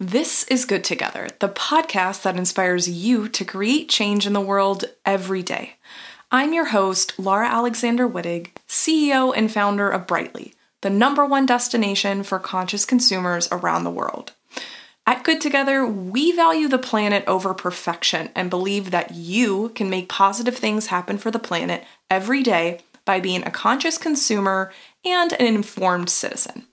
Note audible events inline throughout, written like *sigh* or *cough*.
This is Good Together, the podcast that inspires you to create change in the world every day. I'm your host, Laura Alexander Wittig, CEO and founder of Brightly, the number one destination for conscious consumers around the world. At Good Together, we value the planet over perfection and believe that you can make positive things happen for the planet every day by being a conscious consumer and an informed citizen.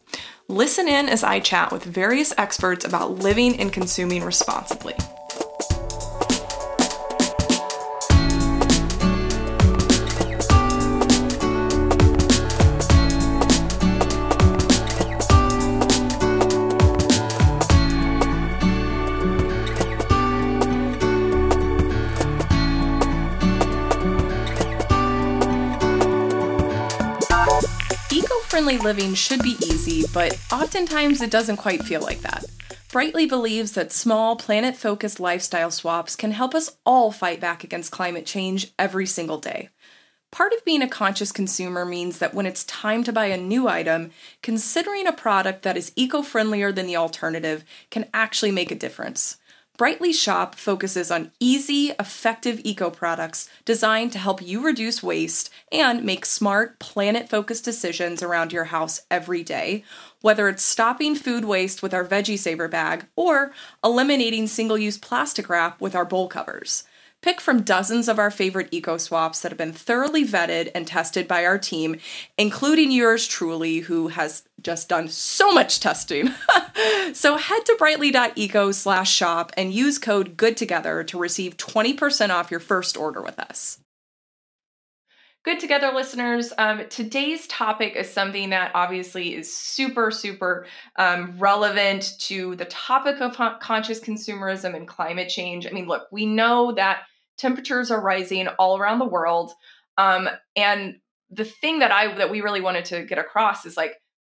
Listen in as I chat with various experts about living and consuming responsibly. Friendly living should be easy, but oftentimes it doesn't quite feel like that. Brightly believes that small, planet focused lifestyle swaps can help us all fight back against climate change every single day. Part of being a conscious consumer means that when it's time to buy a new item, considering a product that is eco friendlier than the alternative can actually make a difference. Brightly Shop focuses on easy, effective eco products designed to help you reduce waste and make smart, planet focused decisions around your house every day, whether it's stopping food waste with our Veggie Saver bag or eliminating single use plastic wrap with our bowl covers. Pick from dozens of our favorite eco swaps that have been thoroughly vetted and tested by our team, including yours truly, who has just done so much testing. *laughs* so head to brightly.eco slash shop and use code GOODTOGETHER to receive 20% off your first order with us. Good Together listeners, um, today's topic is something that obviously is super, super um, relevant to the topic of conscious consumerism and climate change. I mean, look, we know that temperatures are rising all around the world. Um, and the thing that I that we really wanted to get across is like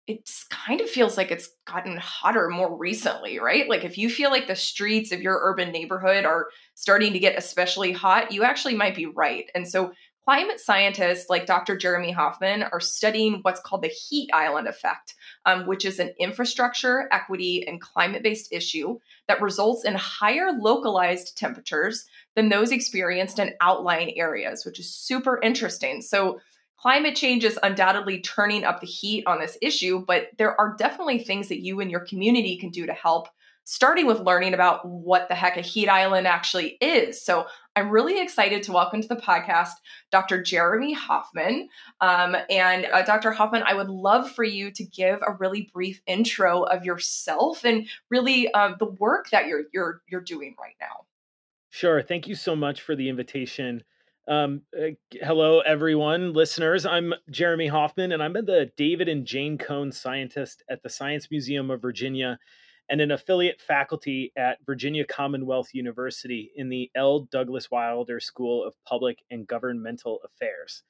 it kind of feels like it's gotten hotter more recently, right? Like if you feel like the streets of your urban neighborhood are starting to get especially hot, you actually might be right. And so climate scientists like Dr. Jeremy Hoffman are studying what's called the heat island effect, um, which is an infrastructure, equity, and climate based issue that results in higher localized temperatures than those experienced in outlying areas, which is super interesting. So, climate change is undoubtedly turning up the heat on this issue, but there are definitely things that you and your community can do to help, starting with learning about what the heck a heat island actually is. So, I'm really excited to welcome to the podcast Dr. Jeremy Hoffman. Um, and uh, Dr. Hoffman, I would love for you to give a really brief intro of yourself and really uh, the work that you're you're you're doing right now. Sure. Thank you so much for the invitation. Um, uh, hello, everyone, listeners. I'm Jeremy Hoffman, and I'm the David and Jane Cohn Scientist at the Science Museum of Virginia and an affiliate faculty at Virginia Commonwealth University in the L. Douglas Wilder School of Public and Governmental Affairs.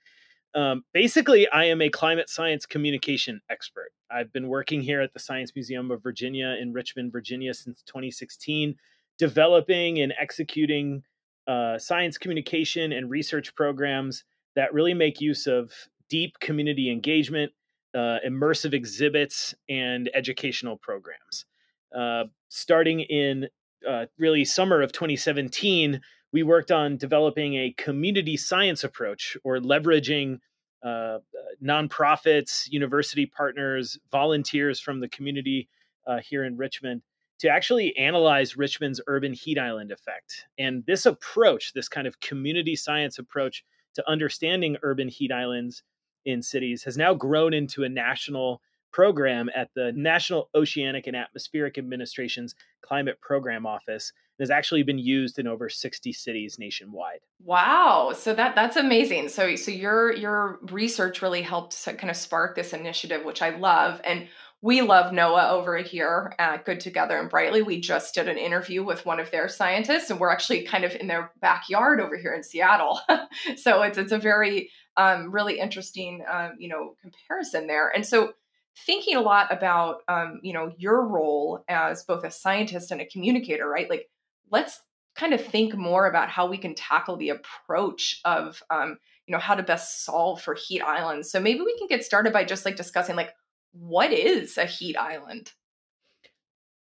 Um, basically, I am a climate science communication expert. I've been working here at the Science Museum of Virginia in Richmond, Virginia since 2016 developing and executing uh, science communication and research programs that really make use of deep community engagement, uh, immersive exhibits, and educational programs. Uh, starting in uh, really summer of 2017, we worked on developing a community science approach or leveraging uh, nonprofits, university partners, volunteers from the community uh, here in Richmond to actually analyze Richmond's urban heat island effect. And this approach, this kind of community science approach to understanding urban heat islands in cities, has now grown into a national program at the National Oceanic and Atmospheric Administration's Climate Program Office and has actually been used in over 60 cities nationwide. Wow, so that that's amazing. So so your your research really helped kind of spark this initiative which I love and we love NOAA over here at Good Together and Brightly. We just did an interview with one of their scientists, and we're actually kind of in their backyard over here in Seattle. *laughs* so it's it's a very um, really interesting um, you know comparison there. And so thinking a lot about um, you know your role as both a scientist and a communicator, right? Like let's kind of think more about how we can tackle the approach of um, you know how to best solve for heat islands. So maybe we can get started by just like discussing like what is a heat island?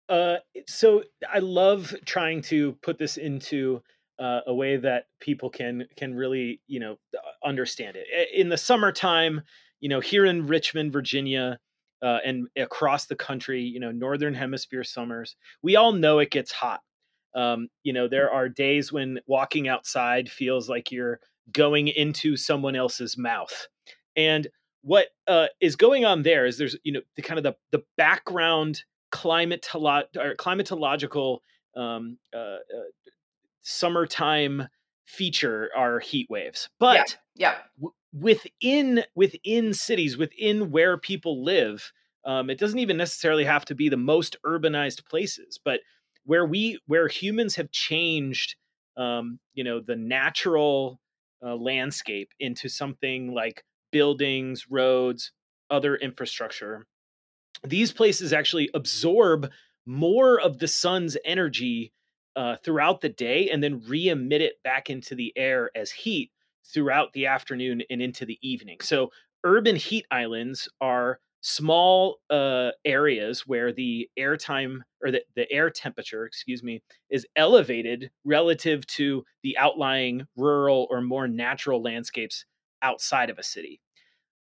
Uh, so I love trying to put this into uh, a way that people can can really you know understand it. In the summertime, you know, here in Richmond, Virginia, uh, and across the country, you know, northern hemisphere summers, we all know it gets hot. Um, you know, there are days when walking outside feels like you're going into someone else's mouth, and what uh, is going on there is there's you know the kind of the the background climatolo- or climatological um, uh, uh, summertime feature are heat waves, but yeah, yeah. W- within within cities, within where people live, um, it doesn't even necessarily have to be the most urbanized places, but where we where humans have changed, um, you know, the natural uh, landscape into something like buildings, roads, other infrastructure these places actually absorb more of the sun's energy uh, throughout the day and then re-emit it back into the air as heat throughout the afternoon and into the evening. So urban heat islands are small uh, areas where the airtime or the, the air temperature, excuse me, is elevated relative to the outlying rural or more natural landscapes outside of a city.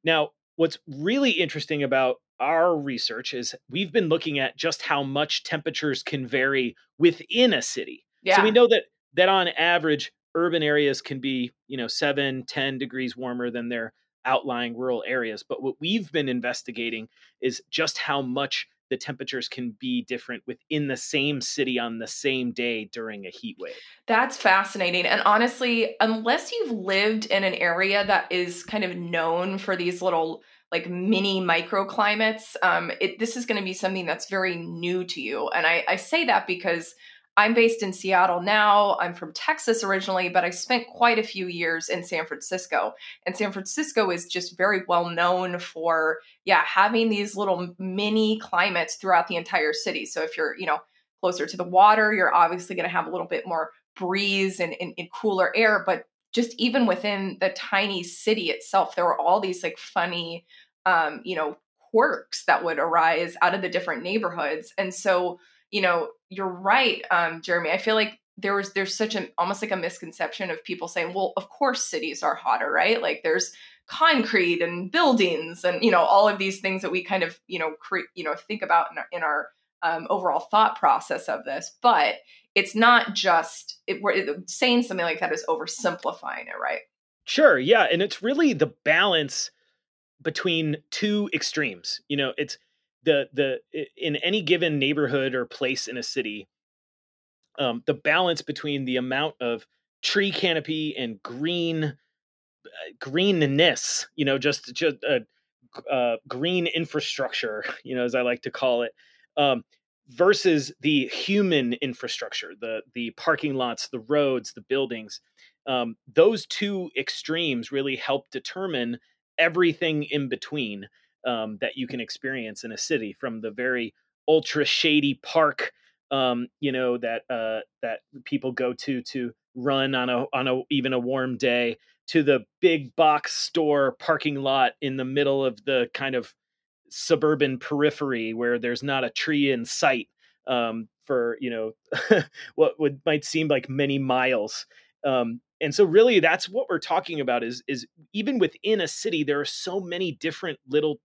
Now, what's really interesting about our research is we've been looking at just how much temperatures can vary within a city. Yeah. So we know that that on average urban areas can be, you know, 7, 10 degrees warmer than their outlying rural areas, but what we've been investigating is just how much the temperatures can be different within the same city on the same day during a heat wave. That's fascinating. And honestly, unless you've lived in an area that is kind of known for these little like mini microclimates, um, it, this is going to be something that's very new to you. And I, I say that because I'm based in Seattle now. I'm from Texas originally, but I spent quite a few years in San Francisco. And San Francisco is just very well known for, yeah, having these little mini climates throughout the entire city. So if you're, you know, closer to the water, you're obviously going to have a little bit more breeze and, and, and cooler air. But just even within the tiny city itself, there were all these like funny, um, you know, quirks that would arise out of the different neighborhoods. And so, you know, you're right, um, Jeremy. I feel like there was there's such an almost like a misconception of people saying, well, of course cities are hotter, right? Like there's concrete and buildings and you know all of these things that we kind of you know create you know think about in our, in our um, overall thought process of this. But it's not just it, it, saying something like that is oversimplifying it, right? Sure, yeah, and it's really the balance between two extremes. You know, it's the the in any given neighborhood or place in a city, um, the balance between the amount of tree canopy and green uh, greenness, you know, just just uh, uh, green infrastructure, *laughs* you know, as I like to call it, um, versus the human infrastructure, the the parking lots, the roads, the buildings. Um, those two extremes really help determine everything in between um, that you can experience in a city, from the very ultra shady park, um, you know that uh, that people go to to run on a on a even a warm day, to the big box store parking lot in the middle of the kind of suburban periphery where there's not a tree in sight um, for you know *laughs* what would might seem like many miles. Um, and so really that's what we're talking about is is even within a city there are so many different little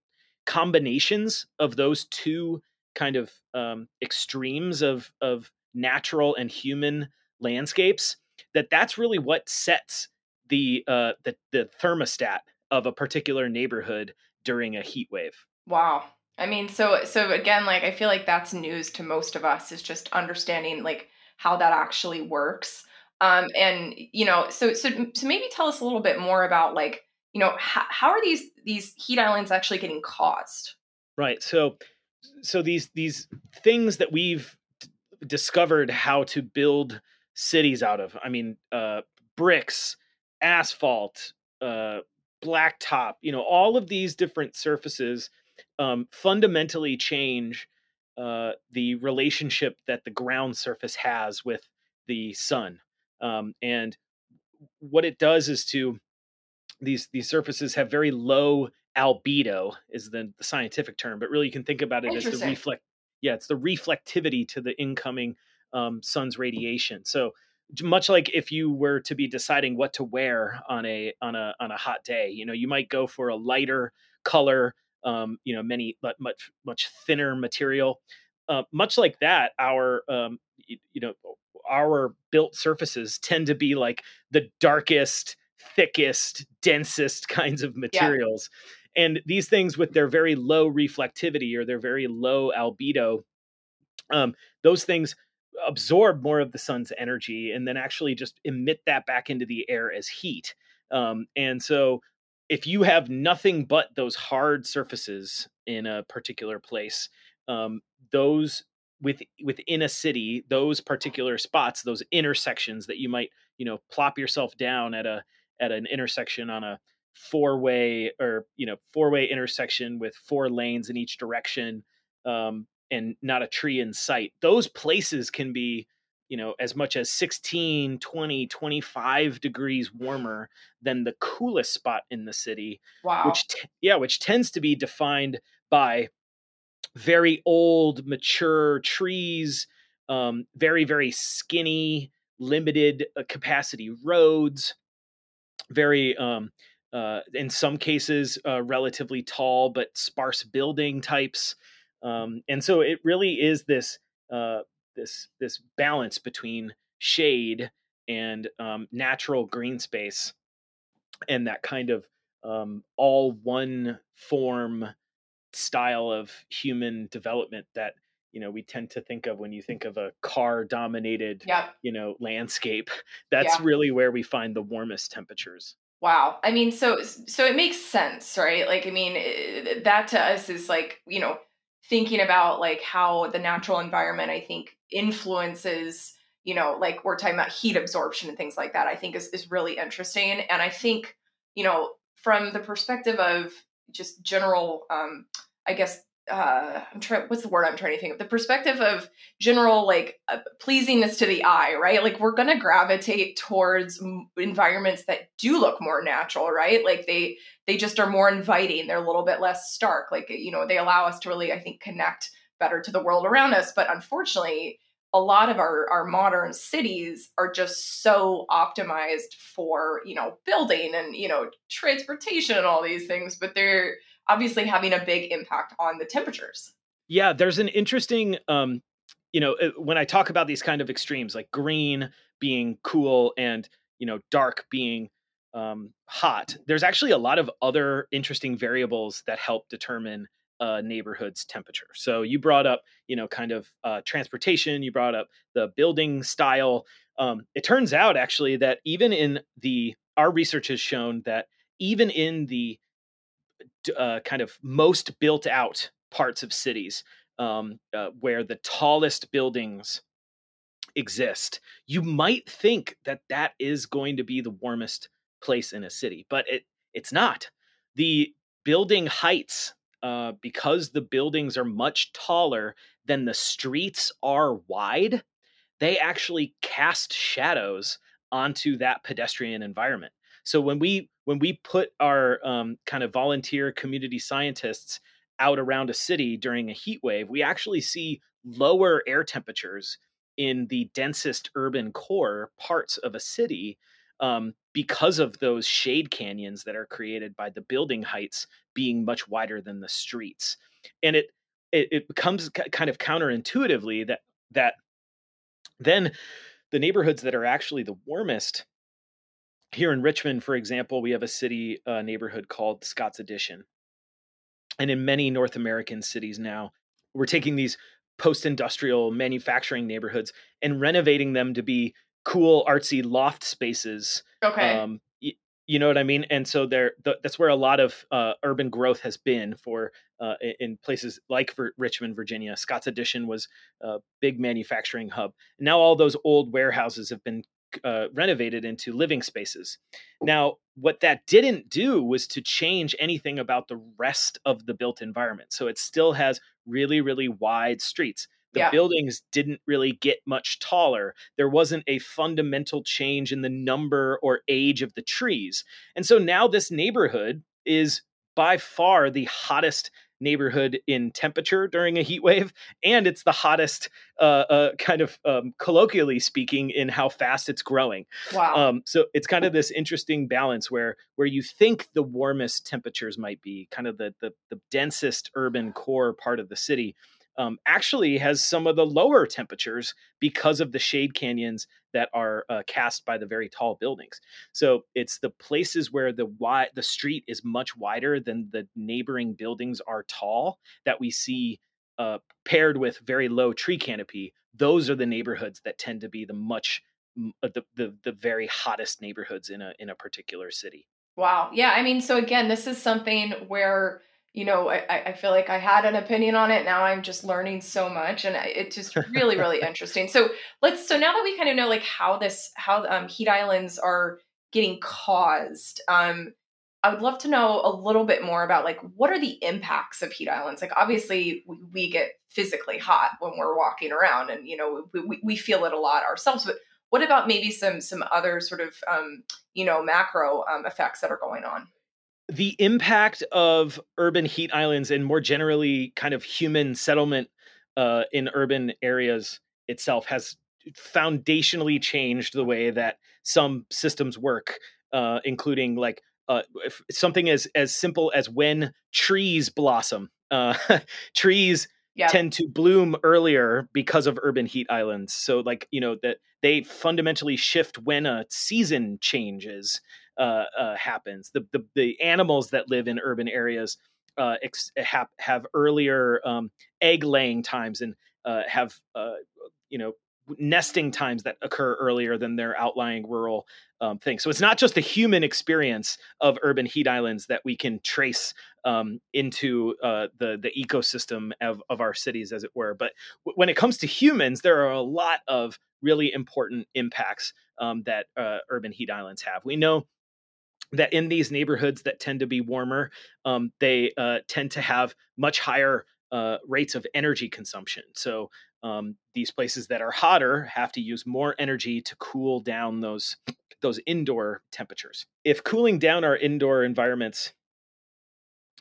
combinations of those two kind of um, extremes of of natural and human landscapes that that's really what sets the uh, the the thermostat of a particular neighborhood during a heat wave. Wow. I mean, so so again, like I feel like that's news to most of us is just understanding like how that actually works. Um, and you know, so so so maybe tell us a little bit more about like you know how, how are these these heat islands actually getting caused? Right. So so these these things that we've d- discovered how to build cities out of. I mean, uh, bricks, asphalt, uh, blacktop. You know, all of these different surfaces um, fundamentally change uh, the relationship that the ground surface has with the sun. Um, and what it does is to these these surfaces have very low albedo is the, the scientific term, but really you can think about it as the reflect yeah, it's the reflectivity to the incoming um, sun's radiation. So much like if you were to be deciding what to wear on a on a on a hot day, you know, you might go for a lighter color, um, you know, many but much much thinner material. Uh, much like that, our um, you, you know our built surfaces tend to be like the darkest, thickest, densest *laughs* kinds of materials. Yeah. And these things with their very low reflectivity or their very low albedo, um, those things absorb more of the sun's energy and then actually just emit that back into the air as heat. Um, and so if you have nothing but those hard surfaces in a particular place, um, those with within a city, those particular spots, those intersections that you might, you know, plop yourself down at a at an intersection on a four way or you know four way intersection with four lanes in each direction um, and not a tree in sight. Those places can be you know as much as 16 20 25 degrees warmer than the coolest spot in the city wow. which t- yeah which tends to be defined by very old mature trees um, very very skinny limited uh, capacity roads very um, uh, in some cases uh, relatively tall but sparse building types um, and so it really is this uh, this this balance between shade and um, natural green space and that kind of um, all one form style of human development that you know we tend to think of when you think of a car dominated yep. you know landscape *laughs* that's yeah. really where we find the warmest temperatures wow i mean so so it makes sense right like i mean that to us is like you know thinking about like how the natural environment i think influences you know like we're talking about heat absorption and things like that i think is, is really interesting and i think you know from the perspective of just general um i guess uh i'm trying what's the word i'm trying to think of? The perspective of general like uh, pleasingness to the eye right? Like we're going to gravitate towards environments that do look more natural right? Like they they just are more inviting. They're a little bit less stark. Like you know they allow us to really i think connect better to the world around us. But unfortunately a lot of our, our modern cities are just so optimized for you know building and you know transportation and all these things. But they're obviously having a big impact on the temperatures. Yeah, there's an interesting um you know, uh, when I talk about these kind of extremes like green being cool and, you know, dark being um, hot, there's actually a lot of other interesting variables that help determine a neighborhood's temperature. So you brought up, you know, kind of uh, transportation, you brought up the building style. Um, it turns out actually that even in the, our research has shown that even in the uh, kind of most built out parts of cities um, uh, where the tallest buildings exist, you might think that that is going to be the warmest place in a city, but it it's not. The building heights, uh, because the buildings are much taller than the streets are wide, they actually cast shadows onto that pedestrian environment. So when we when we put our um, kind of volunteer community scientists out around a city during a heat wave, we actually see lower air temperatures in the densest urban core parts of a city um, because of those shade canyons that are created by the building heights being much wider than the streets. And it it, it becomes kind of counterintuitively that that then the neighborhoods that are actually the warmest here in Richmond, for example, we have a city uh, neighborhood called Scott's Addition. And in many North American cities now, we're taking these post industrial manufacturing neighborhoods and renovating them to be cool, artsy loft spaces. Okay. Um, y- you know what I mean? And so there, th- that's where a lot of uh, urban growth has been for uh, in places like Richmond, Virginia. Scott's Addition was a big manufacturing hub. Now all those old warehouses have been uh, renovated into living spaces. Now, what that didn't do was to change anything about the rest of the built environment. So it still has really, really wide streets. The yeah. buildings didn't really get much taller. There wasn't a fundamental change in the number or age of the trees. And so now this neighborhood is by far the hottest neighborhood in temperature during a heat wave, and it's the hottest, uh, uh, kind of um, colloquially speaking, in how fast it's growing. Wow. Um, so it's kind of this interesting balance where where you think the warmest temperatures might be, kind of the the, the densest urban core part of the city um, actually has some of the lower temperatures because of the shade canyons that are uh, cast by the very tall buildings. So it's the places where the wide the street is much wider than the neighboring buildings are tall that we see uh, paired with very low tree canopy. Those are the neighborhoods that tend to be the much uh, the, the the very hottest neighborhoods in a in a particular city. Wow. Yeah. I mean, so again, this is something where you know, I, I feel like I had an opinion on it. Now I'm just learning so much, and it's just *laughs* really, really interesting. So let's. So now that we kind of know like how this, how um, heat islands are getting caused, um, I would love to know a little bit more about like what are the impacts of heat islands. Like obviously we, we get physically hot when we're walking around, and you know we, we feel it a lot ourselves. But what about maybe some some other sort of um, you know macro um, effects that are going on? The impact of urban heat islands and more generally kind of human settlement uh, in urban areas itself has foundationally changed the way that some systems work uh, including like uh, something as as simple as when trees blossom uh, *laughs* trees yep. tend to bloom earlier because of urban heat islands so like you know that they fundamentally shift when a season changes uh, uh, happens. The, the, the animals that live in urban areas uh, ex- have have earlier um, egg laying times and uh, have uh, you know nesting times that occur earlier than their outlying rural um, things. So it's not just the human experience of urban heat islands that we can trace um, into uh, the the ecosystem of, of our cities, as it were. But w- when it comes to humans, there are a lot of really important impacts um, that uh, urban heat islands have. We know that in these neighborhoods that tend to be warmer, um, they uh, tend to have much higher uh, rates of energy consumption. So um, these places that are hotter have to use more energy to cool down those those indoor temperatures. If cooling down our indoor environments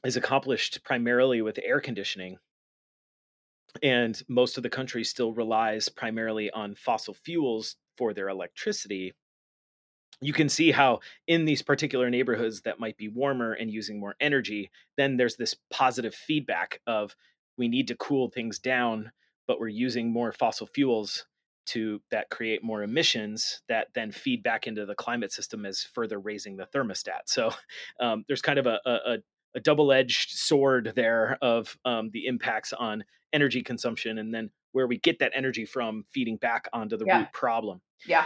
is accomplished primarily with air conditioning, and most of the country still relies primarily on fossil fuels for their electricity, you can see how in these particular neighborhoods that might be warmer and using more energy then there's this positive feedback of we need to cool things down but we're using more fossil fuels to that create more emissions that then feed back into the climate system as further raising the thermostat. So *laughs* um, there's kind of a, a, a double-edged sword there of um, the impacts on energy consumption and then where we get that energy from feeding back onto the yeah. root problem. Yeah.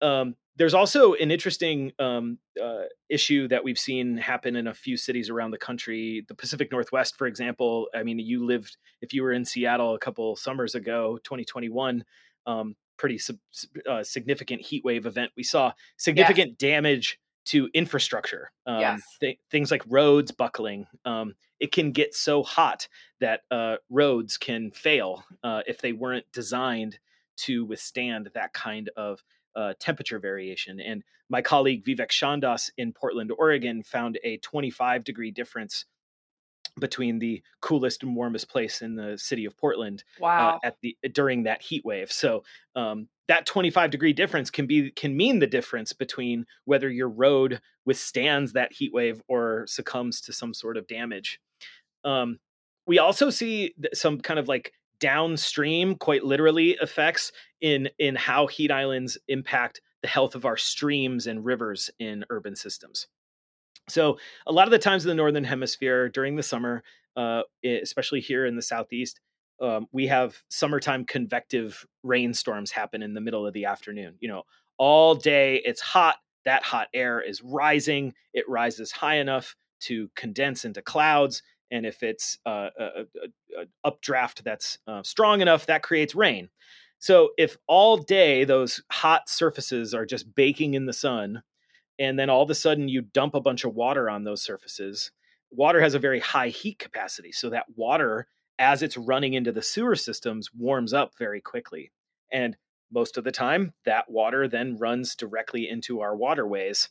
Um, there's also an interesting um, uh, issue that we've seen happen in a few cities around the country. The Pacific Northwest, for example. I mean, you lived if you were in Seattle a couple summers ago, 2021. Um, pretty sub, uh, significant heat wave event. We saw significant yes. damage to infrastructure. Um, yes. th- things like roads buckling. Um, it can get so hot that uh, roads can fail uh, if they weren't designed to withstand that kind of uh, temperature variation. And my colleague Vivek Shandas in Portland, Oregon, found a 25 degree difference between the coolest and warmest place in the city of Portland uh, wow. uh, at the during that heat wave. So um, that 25 degree difference can be can mean the difference between whether your road withstands that heat wave or succumbs to some sort of damage. Um, we also see some kind of like downstream, quite literally, effects in in how heat islands impact the health of our streams and rivers in urban systems. So, a lot of the times in the northern hemisphere during the summer, uh, especially here in the southeast, um, we have summertime convective rainstorms happen in the middle of the afternoon. You know, all day it's hot. That hot air is rising. It rises high enough to condense into clouds and if it's uh, a, a, a, updraft that's uh, strong enough, that creates rain. So if all day those hot surfaces are just baking in the sun, and then all of a sudden you dump a bunch of water on those surfaces, water has a very high heat capacity. So that water, as it's running into the sewer systems, warms up very quickly. And most of the time, that water then runs directly into our waterways.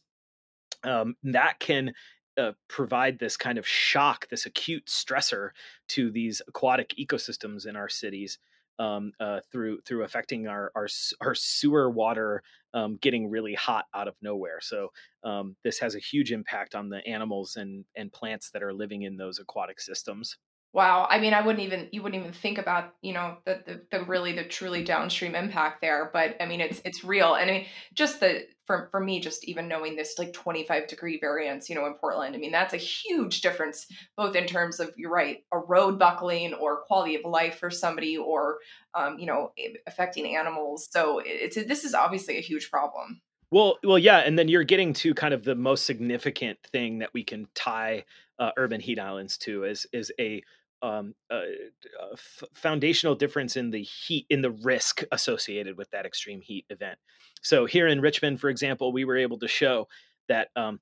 Um, that can uh, provide this kind of shock, this acute stressor to these aquatic ecosystems in our cities um, uh, through through affecting our our, our sewer water um, getting really hot out of nowhere. So um, this has a huge impact on the animals and and plants that are living in those aquatic systems. Wow. I mean, I wouldn't even you wouldn't even think about you know the, the the really the truly downstream impact there, but I mean it's it's real, and I mean just the for for me just even knowing this like 25 degree variance, you know, in Portland, I mean that's a huge difference both in terms of you're right a road buckling or quality of life for somebody or um, you know affecting animals. So it's this is obviously a huge problem. Well, well, yeah, and then you're getting to kind of the most significant thing that we can tie uh, urban heat islands too is is a um, f- foundational difference in the heat in the risk associated with that extreme heat event. So here in Richmond, for example, we were able to show that um,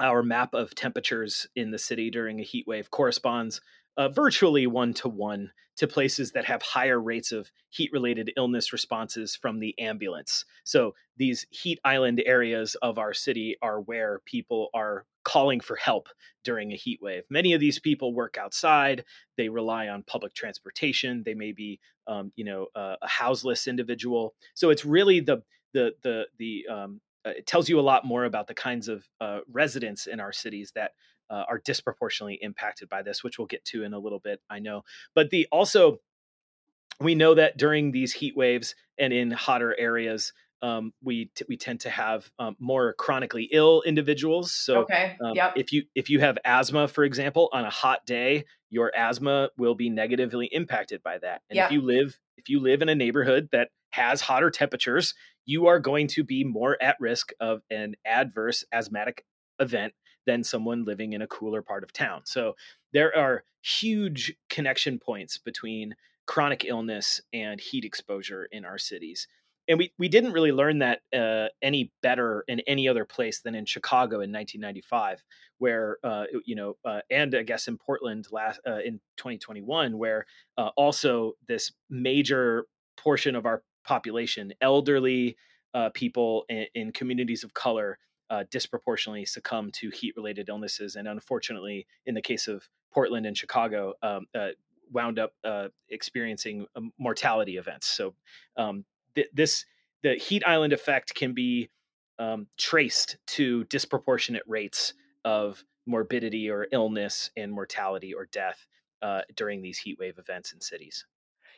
our map of temperatures in the city during a heat wave corresponds uh, virtually one to one to places that have higher rates of heat related illness responses from the ambulance. So these heat island areas of our city are where people are calling for help during a heat wave. Many of these people work outside. They rely on public transportation. They may be, um, you know, a houseless individual. So it's really the the the the um, uh, it tells you a lot more about the kinds of uh, residents in our cities that uh, are disproportionately impacted by this, which we'll get to in a little bit. I know, but the also we know that during these heat waves and in hotter areas, um, we t- we tend to have um, more chronically ill individuals. So, okay. um, yep. if you if you have asthma, for example, on a hot day, your asthma will be negatively impacted by that. And yep. if you live if you live in a neighborhood that has hotter temperatures, you are going to be more at risk of an adverse asthmatic event than someone living in a cooler part of town. So there are huge connection points between chronic illness and heat exposure in our cities. And we, we didn't really learn that uh, any better in any other place than in Chicago in 1995, where uh, you know, uh, and I guess in Portland last uh, in 2021, where uh, also this major portion of our population, elderly uh, people in, in communities of color, disproportionately succumb to heat related illnesses. And unfortunately, in the case of Portland and Chicago, um, wound up uh, experiencing um, mortality events. So, um, th- this the heat island effect can be um, traced to disproportionate rates of morbidity or illness and mortality or death uh, during these heat wave events in cities.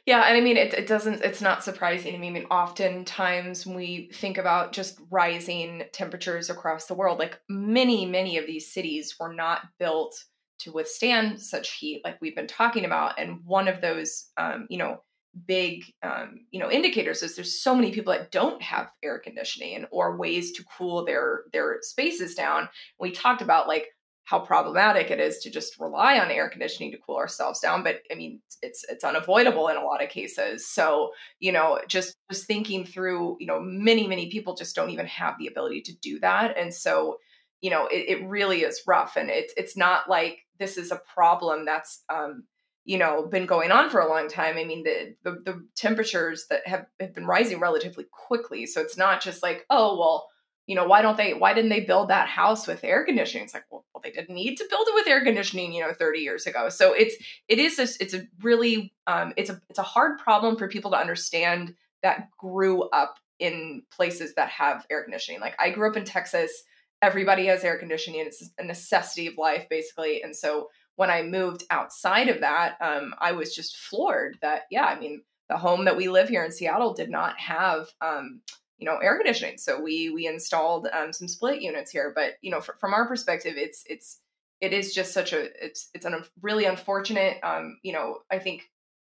Yeah, and I mean, it, it doesn't, it's not surprising. I mean, oftentimes we think about just rising temperatures across the world. Like many, many of these cities were not built to withstand such heat, like we've been talking about. And one of those, um, you know, big, um, you know, indicators is there's so many people that don't have air conditioning or ways to cool their their spaces down. We talked about like how problematic it is to just rely on air conditioning to cool ourselves down but i mean it's it's unavoidable in a lot of cases so you know just just thinking through you know many many people just don't even have the ability to do that and so you know it, it really is rough and it's it's not like this is a problem that's um you know been going on for a long time i mean the, the the temperatures that have, have been rising relatively quickly so it's not just like oh well you know, why don't they, why didn't they build that house with air conditioning? It's like, well, well, they didn't need to build it with air conditioning, you know, 30 years ago. So it's, it is, a, it's a really, um, it's a, it's a hard problem for people to understand that grew up in places that have air conditioning. Like I grew up in Texas, everybody has air conditioning. It's a necessity of life basically. And so when I moved outside of that, um, I was just floored that, yeah, I mean, the home that we live here in Seattle did not have, um, you know air conditioning. So we we installed um, some split units here. But you know from our perspective it's it's it is just such a it's it's a really unfortunate um you know i think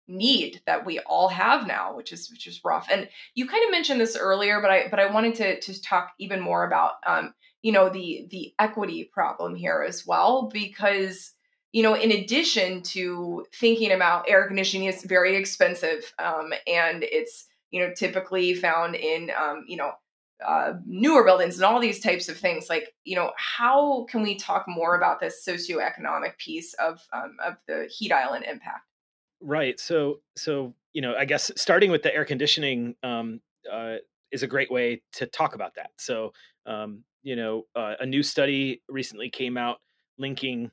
need that we all have now which is which is rough. And you kind of mentioned this earlier but i but i wanted to to talk even more about um you know the the equity problem here as well because you know in addition to thinking about air conditioning is very expensive um and it's you know, typically found in, um, you know, uh, newer buildings and all these types of things. Like, you know, how can we talk more about this socioeconomic piece of um, of the heat island impact? Right. So, so you know, I guess starting with the air conditioning um, uh, is a great way to talk about that. So, um, you know, uh, a new study recently came out linking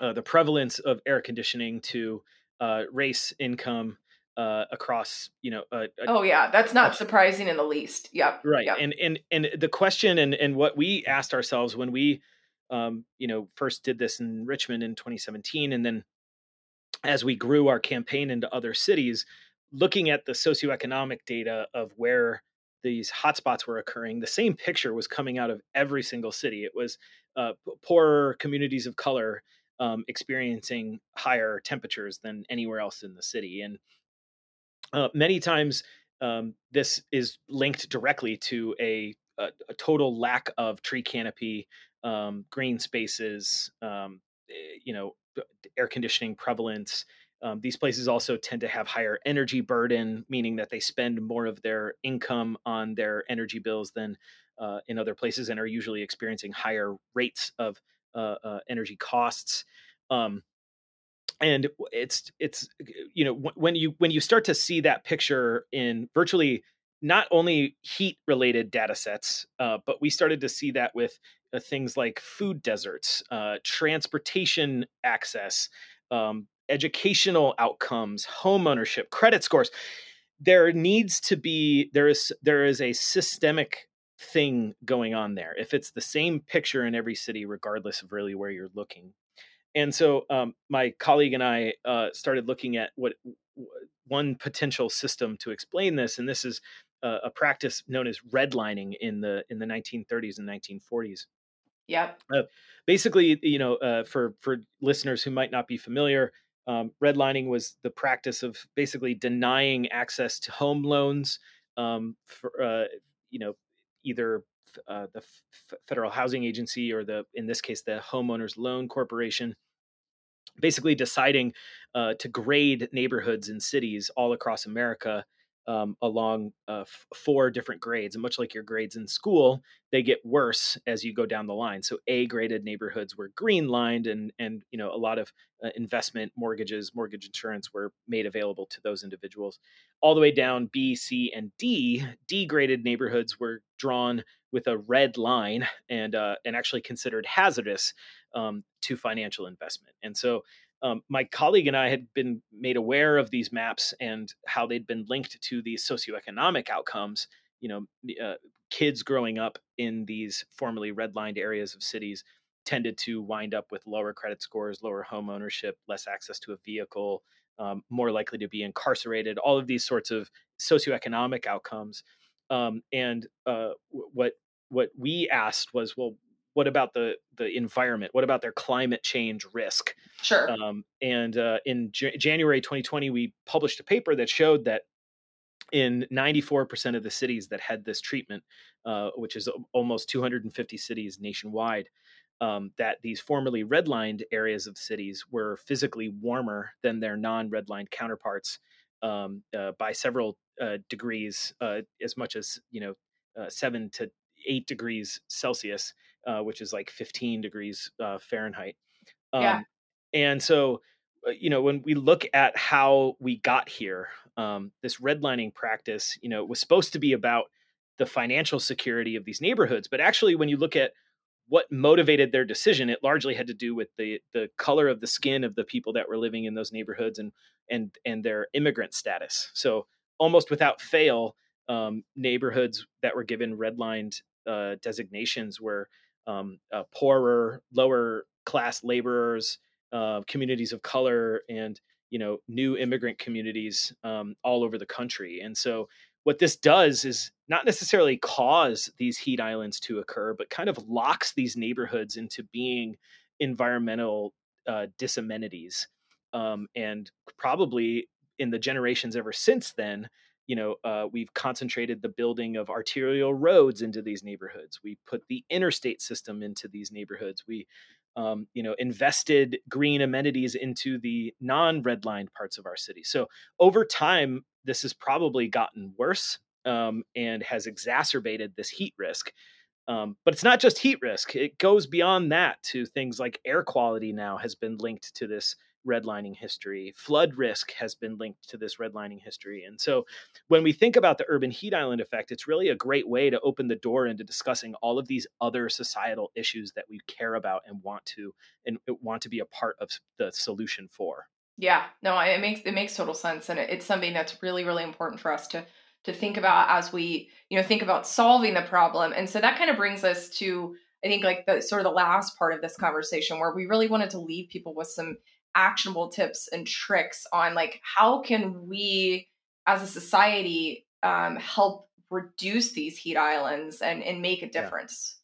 uh, the prevalence of air conditioning to uh, race, income, uh, across you know uh, oh yeah that's not surprising in the least yep right yep. and and and the question and and what we asked ourselves when we um, you know first did this in richmond in 2017 and then as we grew our campaign into other cities looking at the socioeconomic data of where these hotspots were occurring the same picture was coming out of every single city it was uh, poorer communities of color um, experiencing higher temperatures than anywhere else in the city and uh, many times, um, this is linked directly to a, a, a, total lack of tree canopy, um, green spaces, um, eh, you know, air conditioning prevalence. Um, these places also tend to have higher energy burden, meaning that they spend more of their income on their energy bills than uh, in other places, and are usually experiencing higher rates of energy costs. Um, and it's it's you know when you when you start to see that picture in virtually not only heat related data sets uh, but we started to see that with uh, things like food deserts uh, transportation access um, educational outcomes home ownership credit scores there needs to be there is there is a systemic thing going on there if it's the same picture in every city regardless of really where you're looking and so um, my colleague and I uh, started looking at what one potential system to explain this, and this is uh, a practice known as redlining in the in the 1930s and 1940s. Yep. Uh, basically, you know, uh, for for listeners who might not be familiar, um, redlining was the practice of basically denying access to home loans um, for uh, you know either uh, the F- federal housing agency or the in this case the homeowners loan corporation basically deciding uh, to grade neighborhoods and cities all across America um, along uh, f- four different grades. And much like your grades in school, they get worse as you go down the line. So A graded neighborhoods were green lined, and and you know a lot of uh, investment mortgages, mortgage insurance were made available to those individuals. All the way down B, C, and D, D graded neighborhoods were drawn with a red line and uh, and actually considered hazardous um, to financial investment. And so um, my colleague and I had been made aware of these maps and how they'd been linked to these socioeconomic outcomes. You know, uh, kids growing up in these formerly redlined areas of cities tended to wind up with lower credit scores, lower home ownership, less access to a vehicle, um, more likely to be incarcerated. All of these sorts of socioeconomic outcomes. Um, and uh, what what we asked was, well, what about the the environment? What about their climate change risk? Sure. Um, and uh, in J- January 2020, we published a paper that showed that in 94% of the cities that had this treatment, uh, which is almost 250 cities nationwide, um, that these formerly redlined areas of cities were physically warmer than their non-redlined counterparts um, uh, by several uh, degrees, uh, as much as you know, uh, seven to eight degrees Celsius, uh, which is like 15 degrees uh, Fahrenheit. Um, yeah. And so, uh, you know, when we look at how we got here, um, this redlining practice, you know, was supposed to be about the financial security of these neighborhoods. But actually, when you look at what motivated their decision, it largely had to do with the the color of the skin of the people that were living in those neighborhoods and and and their immigrant status. So almost without fail, um, neighborhoods that were given redlined uh, designations were um, uh, poorer, lower class laborers, uh, communities of color, and you know new immigrant communities um, all over the country. And so, what this does is not necessarily cause these heat islands to occur, but kind of locks these neighborhoods into being environmental uh, disamenities. Um, and probably in the generations ever since then, you know, uh, we've concentrated the building of arterial roads into these neighborhoods. We put the interstate system into these neighborhoods. We, um, you know, invested green amenities into the non-redlined parts of our city. So over time, this has probably gotten worse um, and has exacerbated this heat risk. Um, but it's not just heat risk; it goes beyond that to things like air quality. Now has been linked to this redlining history. Flood risk has been linked to this redlining history. And so when we think about the urban heat island effect, it's really a great way to open the door into discussing all of these other societal issues that we care about and want to and want to be a part of the solution for. Yeah, no, it makes it makes total sense, and it's something that's really really important for us to to think about as we you know think about solving the problem. And so that kind of brings us to I think like the sort of the last part of this conversation where we really wanted to leave people with some actionable tips and tricks on like how can we as a society um, help reduce these heat islands and and make a difference.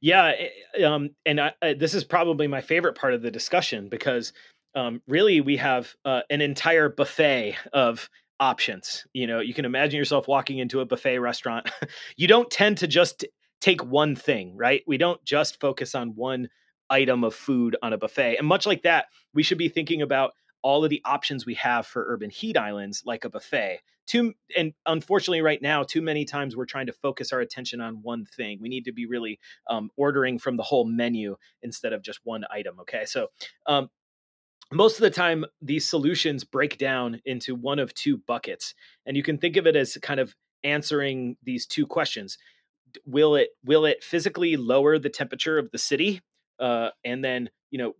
Yeah, yeah eh, um, and I, I, this is probably my favorite part of the discussion because um, really we have uh, an entire buffet of options. You know, you can imagine yourself walking into a buffet restaurant. *laughs* you don't tend to just take one thing, right? We don't just focus on one item of food on a buffet. And much like that, we should be thinking about all of the options we have for urban heat islands like a buffet. Too and unfortunately right now too many times we're trying to focus our attention on one thing. We need to be really um, ordering from the whole menu instead of just one item, okay? So um, most of the time these solutions break down into one of two buckets and you can think of it as kind of answering these two questions will it will it physically lower the temperature of the city uh, and then you know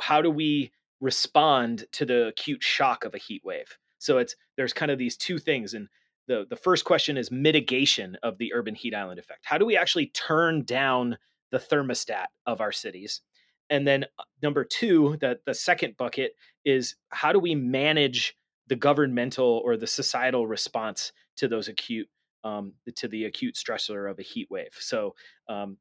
how do we respond to the acute shock of a heat wave? So it's there's kind of these two things and the the first question is mitigation of the urban heat island effect. How do we actually turn down the thermostat of our cities? And then uh, number two, the, the second bucket is how do we manage the governmental or the societal response to those acute um, to the acute stressor of a heat wave. So, um,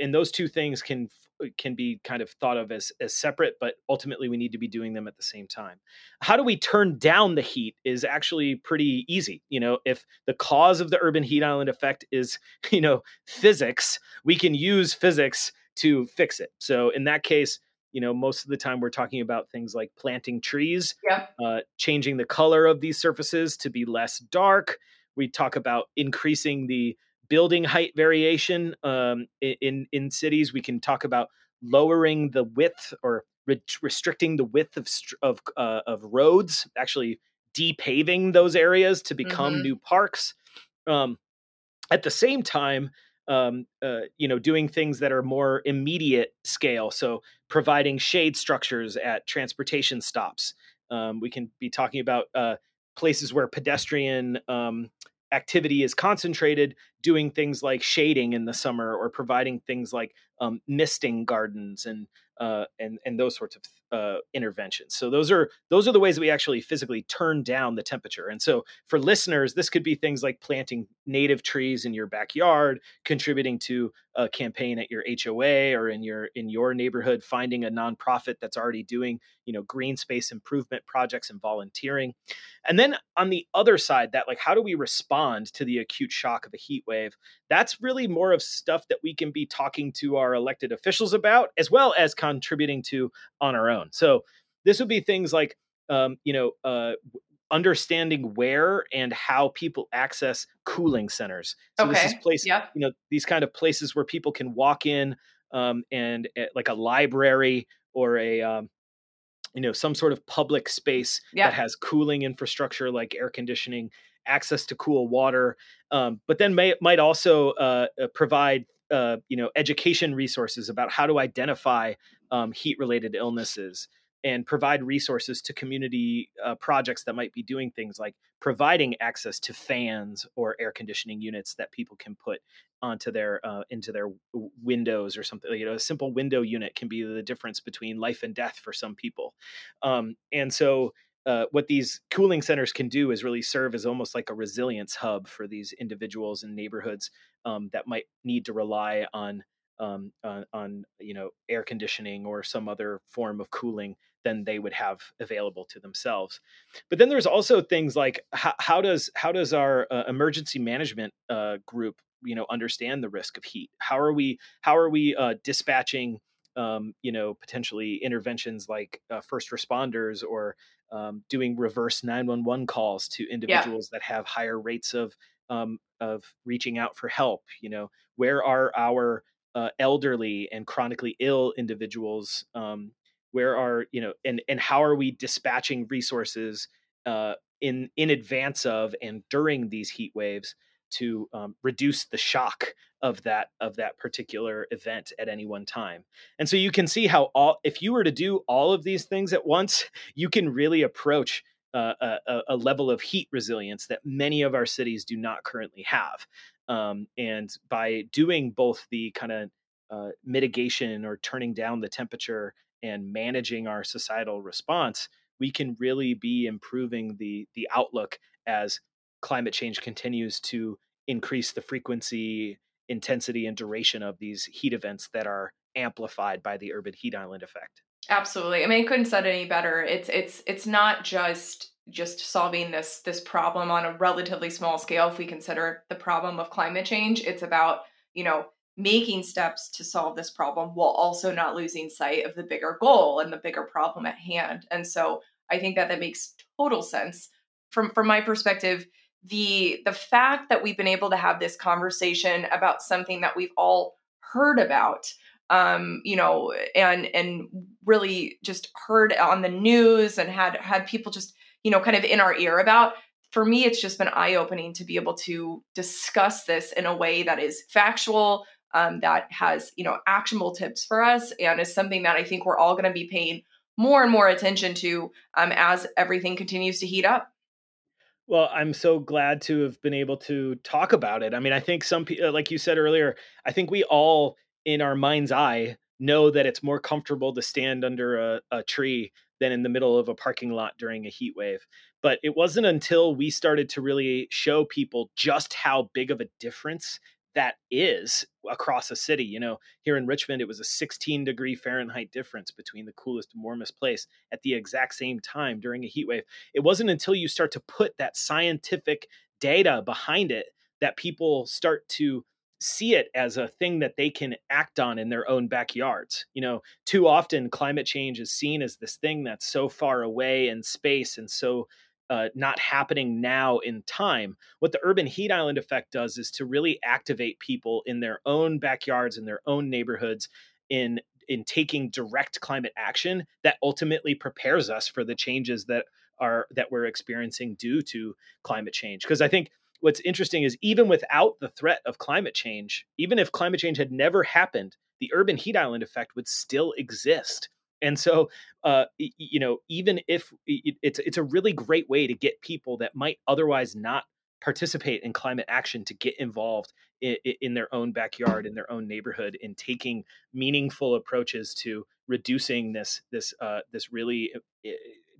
and those two things can uh, can be kind of thought of as as separate, but ultimately we need to be doing them at the same time. How do we turn down the heat is actually pretty easy. You know, if the cause of the urban heat island effect is *laughs* you know physics, we can use physics to fix it. So in that case, you know, most of the time we're talking about things like planting trees, yeah. uh, changing the color of these surfaces to be less dark. We talk about increasing the building height variation um, in in cities. We can talk about lowering the width or re- restricting the width of of uh, of roads, actually depaving those areas to become mm-hmm. new parks. Um, at the same time, um, uh, you know, doing things that are more immediate scale. So providing shade structures at transportation stops. Um, we can be talking about uh, places where pedestrian um, activity is concentrated, doing things like shading in the summer or providing things like um, misting gardens and uh, and and those sorts of uh, interventions. So those are those are the ways that we actually physically turn down the temperature. And so for listeners, this could be things like planting native trees in your backyard, contributing to a campaign at your HOA or in your in your neighborhood, finding a nonprofit that's already doing you know green space improvement projects and volunteering. And then on the other side, that like how do we respond to the acute shock of a heat wave? That's really more of stuff that we can be talking to our elected officials about, as well as contributing to on our own. So this would be things like, um, you know, uh, understanding where and how people access cooling centers. So okay. this is place, you know, these kind of places where people can walk in um, and uh, like a library or a um, you know some sort of public space that has cooling infrastructure like air conditioning access to cool water um, but then may, might also uh, uh provide uh, you know education resources about how to identify um, heat related illnesses and provide resources to community uh, projects that might be doing things like providing access to fans or air conditioning units that people can put onto their uh, into their windows or something you know a simple window unit can be the difference between life and death for some people. Um, and so uh, what these cooling centers can do is really serve as almost like a resilience hub for these individuals and neighborhoods um, that might need to rely on, um, on, on you know air conditioning or some other form of cooling than they would have available to themselves. But then there's also things like how, how does how does our uh, emergency management uh, group you know understand the risk of heat? How are we how are we uh, dispatching um, you know potentially interventions like uh, first responders or um, doing reverse 911 calls to individuals yeah. that have higher rates of um, of reaching out for help you know where are our uh, elderly and chronically ill individuals um, where are you know and and how are we dispatching resources uh, in in advance of and during these heat waves to um, reduce the shock of that of that particular event at any one time? And so you can see how all if you were to do all of these things at once *laughs* you can really approach uh, a, a, level of heat resilience that many of our cities do not currently have um, and by doing both the kind of uh, mitigation or turning down the temperature and managing our societal response we can really be improving the the outlook as climate change continues to increase the frequency, intensity, and duration of these heat events that are amplified by the urban heat island effect. Absolutely. I mean, I couldn't said any better. It's it's it's not just just solving this this problem on a relatively small scale if we consider the problem of climate change. It's about, you know, making steps to solve this problem while also not losing sight of the bigger goal and the bigger problem at hand. And so I think that that makes total sense from from my perspective. The the fact that we've been able to have this conversation about something that we've all heard about um, you know, and and really just heard on the news and had had people just you know kind of in our ear about. For me, it's just been eye opening to be able to discuss this in a way that is factual, um, that has you know actionable tips for us, and is something that I think we're all going to be paying more and more attention to um, as everything continues to heat up. Well, I'm so glad to have been able to talk about it. I mean, I think some people, like you said earlier, I think we all, in our mind's eye, know that it's more comfortable to stand under a, a tree than in the middle of a parking lot during a heat wave. But it wasn't until we started to really show people just how big of a difference that is across a city. You know, here in Richmond, it was a 16 degree Fahrenheit difference between the coolest and warmest place at the exact same time during a heat wave. It wasn't until you start to put that scientific data behind it that people start to see it as a thing that they can act on in their own backyards. You know, too often climate change is seen as this thing that's so far away in space and so uh, not happening now in time. What the urban heat island effect does is to really activate people in their own backyards, in their own neighborhoods, in in taking direct climate action that ultimately prepares us for the changes that are that we're experiencing due to climate change. Because I think what's interesting is even without the threat of climate change, even if climate change had never happened, the urban heat island effect would still exist. And so, uh, you know, even if it's it's a really great way to get people that might otherwise not participate in climate action to get involved in, in, their own backyard in their own neighborhood in taking meaningful approaches to reducing this this uh, this really uh,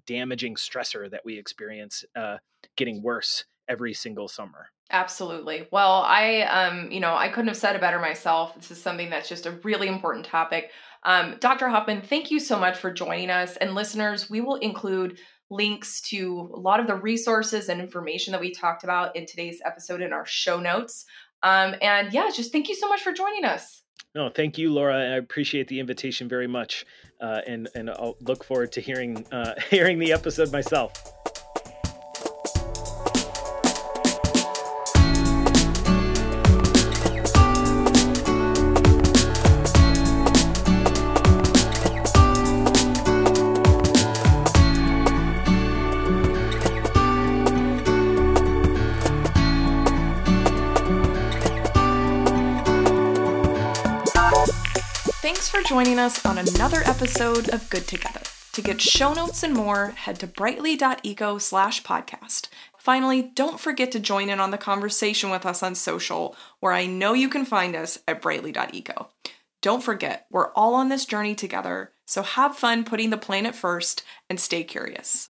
damaging stressor that we experience uh, getting worse every single summer. Absolutely. Well, I um, you know, I couldn't have said it better myself. This is something that's just a really important topic. Um, Dr. Hoffman, thank you so much for joining us. And listeners, we will include links to a lot of the resources and information that we talked about in today's episode in our show notes. Um, and yeah, just thank you so much for joining us. No, thank you, Laura. I appreciate the invitation very much, uh, and and I'll look forward to hearing uh, *laughs* hearing the episode myself. Joining us on another episode of Good Together. To get show notes and more, head to brightly.eco slash podcast. Finally, don't forget to join in on the conversation with us on social, where I know you can find us at brightly.eco. Don't forget, we're all on this journey together, so have fun putting the planet first and stay curious.